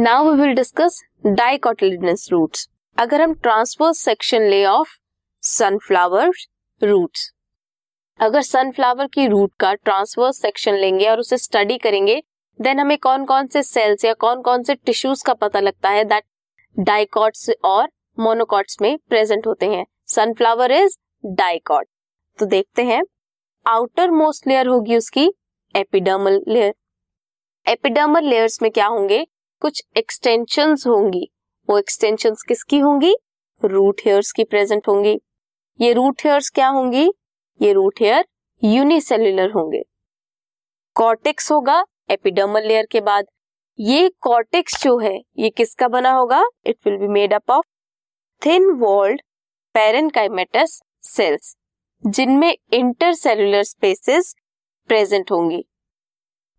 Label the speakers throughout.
Speaker 1: Now we will discuss dicotyledonous roots अगर हम transverse section ले ऑफ़ सनफ्लावर रूट्स अगर सनफ्लावर की रूट का ट्रांसवर्स सेक्शन लेंगे और उसे स्टडी करेंगे देन हमें कौन कौन से सेल्स या कौन कौन से टिश्यूज का पता लगता है दैट डाइकॉट्स और मोनोकॉट्स में प्रेजेंट होते हैं. सनफ्लावर इज़ डाइकॉट तो देखते हैं आउटर मोस्ट लेयर होगी उसकी एपिडर्मल लेयर एपिडर्मल लेयर्स में क्या होंगे? कुछ एक्सटेंशन होंगी। वो एक्सटेंशन किसकी होंगी? रूट हेयर्स की प्रेजेंट होंगी। ये रूट हेयर्स क्या होंगी? ये रूट हेयर यूनिसेल्युलर होंगे। कॉर्टेक्स होगा एपिडर्मल लेयर के बाद। ये कॉर्टेक्स जो है, ये किसका बना होगा? It will be made up of thin walled parenchymatous cells जिनमें इंटरसेल्युलर स्पेसेस प्रेजेंट होंगी।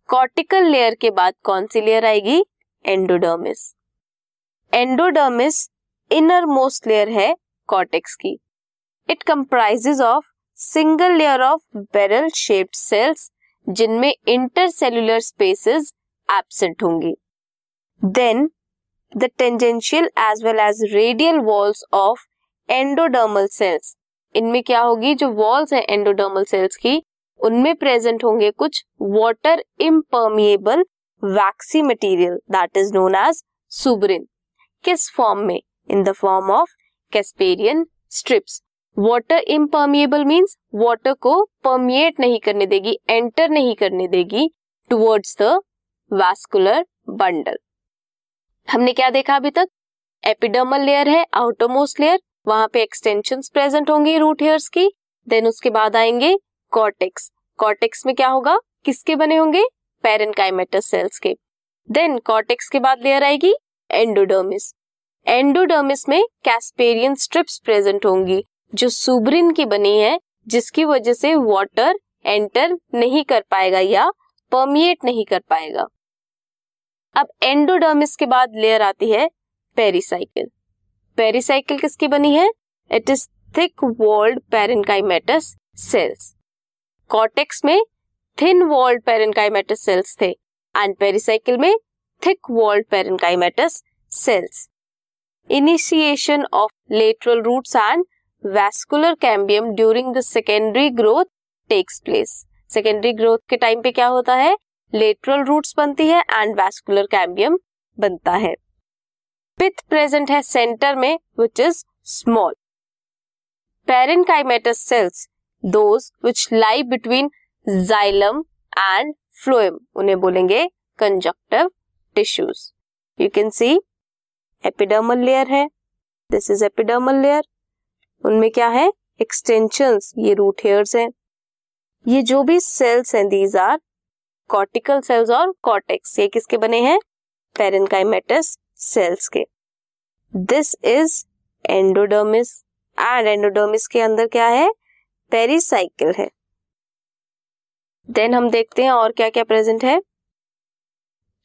Speaker 1: कॉर्टिकल लेयर के बाद कौन सी लेयर आएगी? Endodermis endodermis inner most layer है कॉर्टेक्स की. It comprises of single layer of barrel shaped cells जिनमें इंटरसेल्युलर स्पेसेस एब्सेंट होंगी. Then the tangential as well as radial walls of endodermal cells इनमें क्या होगी? जो वॉल्स है एंडोडर्मल सेल्स की, उनमें प्रेजेंट होंगे कुछ water impermeable waxy material that is known as suberin किस फॉर्म में in the form of Casparian strips water impermeable means water को परमिएट नहीं करने देगी एंटर नहीं करने देगी टुवर्ड्स द वैस्कुलर बंडल हमने क्या देखा अभी तक? एपिडर्मल लेयर है आउटरमोस्ट लेयर वहाँ पे एक्सटेंशन प्रेजेंट होंगी रूट हेयर्स की. देन उसके बाद आएँगे कॉर्टेक्स कॉर्टेक्स में क्या होगा? किसके बने होंगे? पेरेंकाइमेटस सेल्स के। देन कॉर्टेक्स के बाद लेयर आएगी एंडोडर्मिस एंडोडर्मिस में कैस्पेरियन स्ट्रिप्स प्रेजेंट होंगी, जो सुब्रिन की बनी है, जिसकी वजह से वाटर एंटर नहीं कर पाएगा या परमिएट नहीं कर पाएगा। अब एंडोडर्मिस के बाद लेयर आती है पेरिसाइकिल पेरिसाइकिल किसकी बनी है? It is thick walled parenchymatous cells cortex में थिन वॉल्ड पेरेंकाइमेटस सेल्स थे, एंड पेरिसाइकिल में thick walled parenchymatous cells. Initiation of lateral roots and vascular cambium during the secondary growth takes place. Secondary growth के time पे क्या होता है? Lateral roots बनती है एंड वैस्कुलर कैम्बियम बनता है। पिथ प्रेजेंट है सेंटर में which is small parenchymatous cells those which lie between xylem and phloem उन्हें बोलेंगे conjunctive tissues you can see epidermal layer है. दिस इज़ एपिडर्मल लेयर उनमें क्या है? एक्सटेंशन ये रूट हेयर्स हैं. ये जो भी सेल्स हैं दीज आर कॉर्टिकल सेल्स और कॉर्टेक्स ये किसके बने हैं? पेरेंकाइमेटस सेल्स के. This is endodermis and endodermis के अंदर क्या है? पेरिसाइकिल है. देन हम देखते हैं और क्या क्या प्रेजेंट है।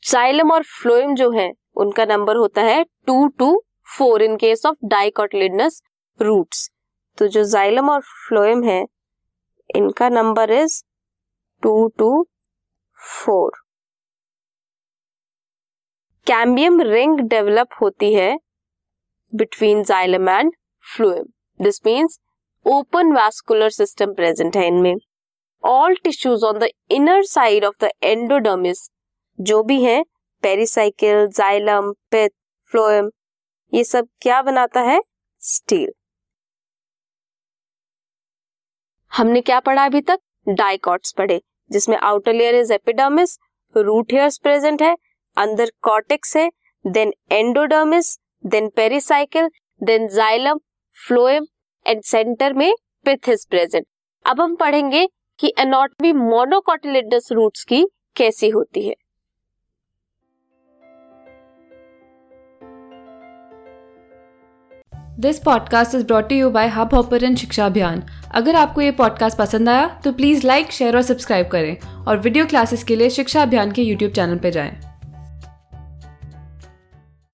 Speaker 1: साइलम और फ्लोएम जो है, उनका नंबर होता है two two four in case of dicotyledonous roots तो जो जाइलम और फ्लोएम है, इनका number is two two four cambium ring develop होती है between xylem and phloem this means open vascular system present है इनमें। All tissues on the inner side of the endodermis जो भी है पेरिसाइकिल जाइलम पिथ फ्लोएम ये सब क्या बनाता है? स्टील हमने क्या पढ़ा अभी तक? डाइकॉट्स पढ़े, जिसमें outer layer is epidermis root hairs present है, अंदर कॉटेक्स है then endodermis then pericycle then xylem phloem and centre में पिथ इज़ प्रेजेंट अब हम पढ़ेंगे कि एनाटॉमी मोनोकोटिलेडस रूट्स की कैसी होती है
Speaker 2: this podcast is brought you by Hubhopper Shiksha Abhiyan अगर आपको ये पॉडकास्ट पसंद आया तो प्लीज़ लाइक शेयर और सब्सक्राइब करें और वीडियो क्लासेस के लिए शिक्षा अभियान के यूट्यूब चैनल पर जाएँ।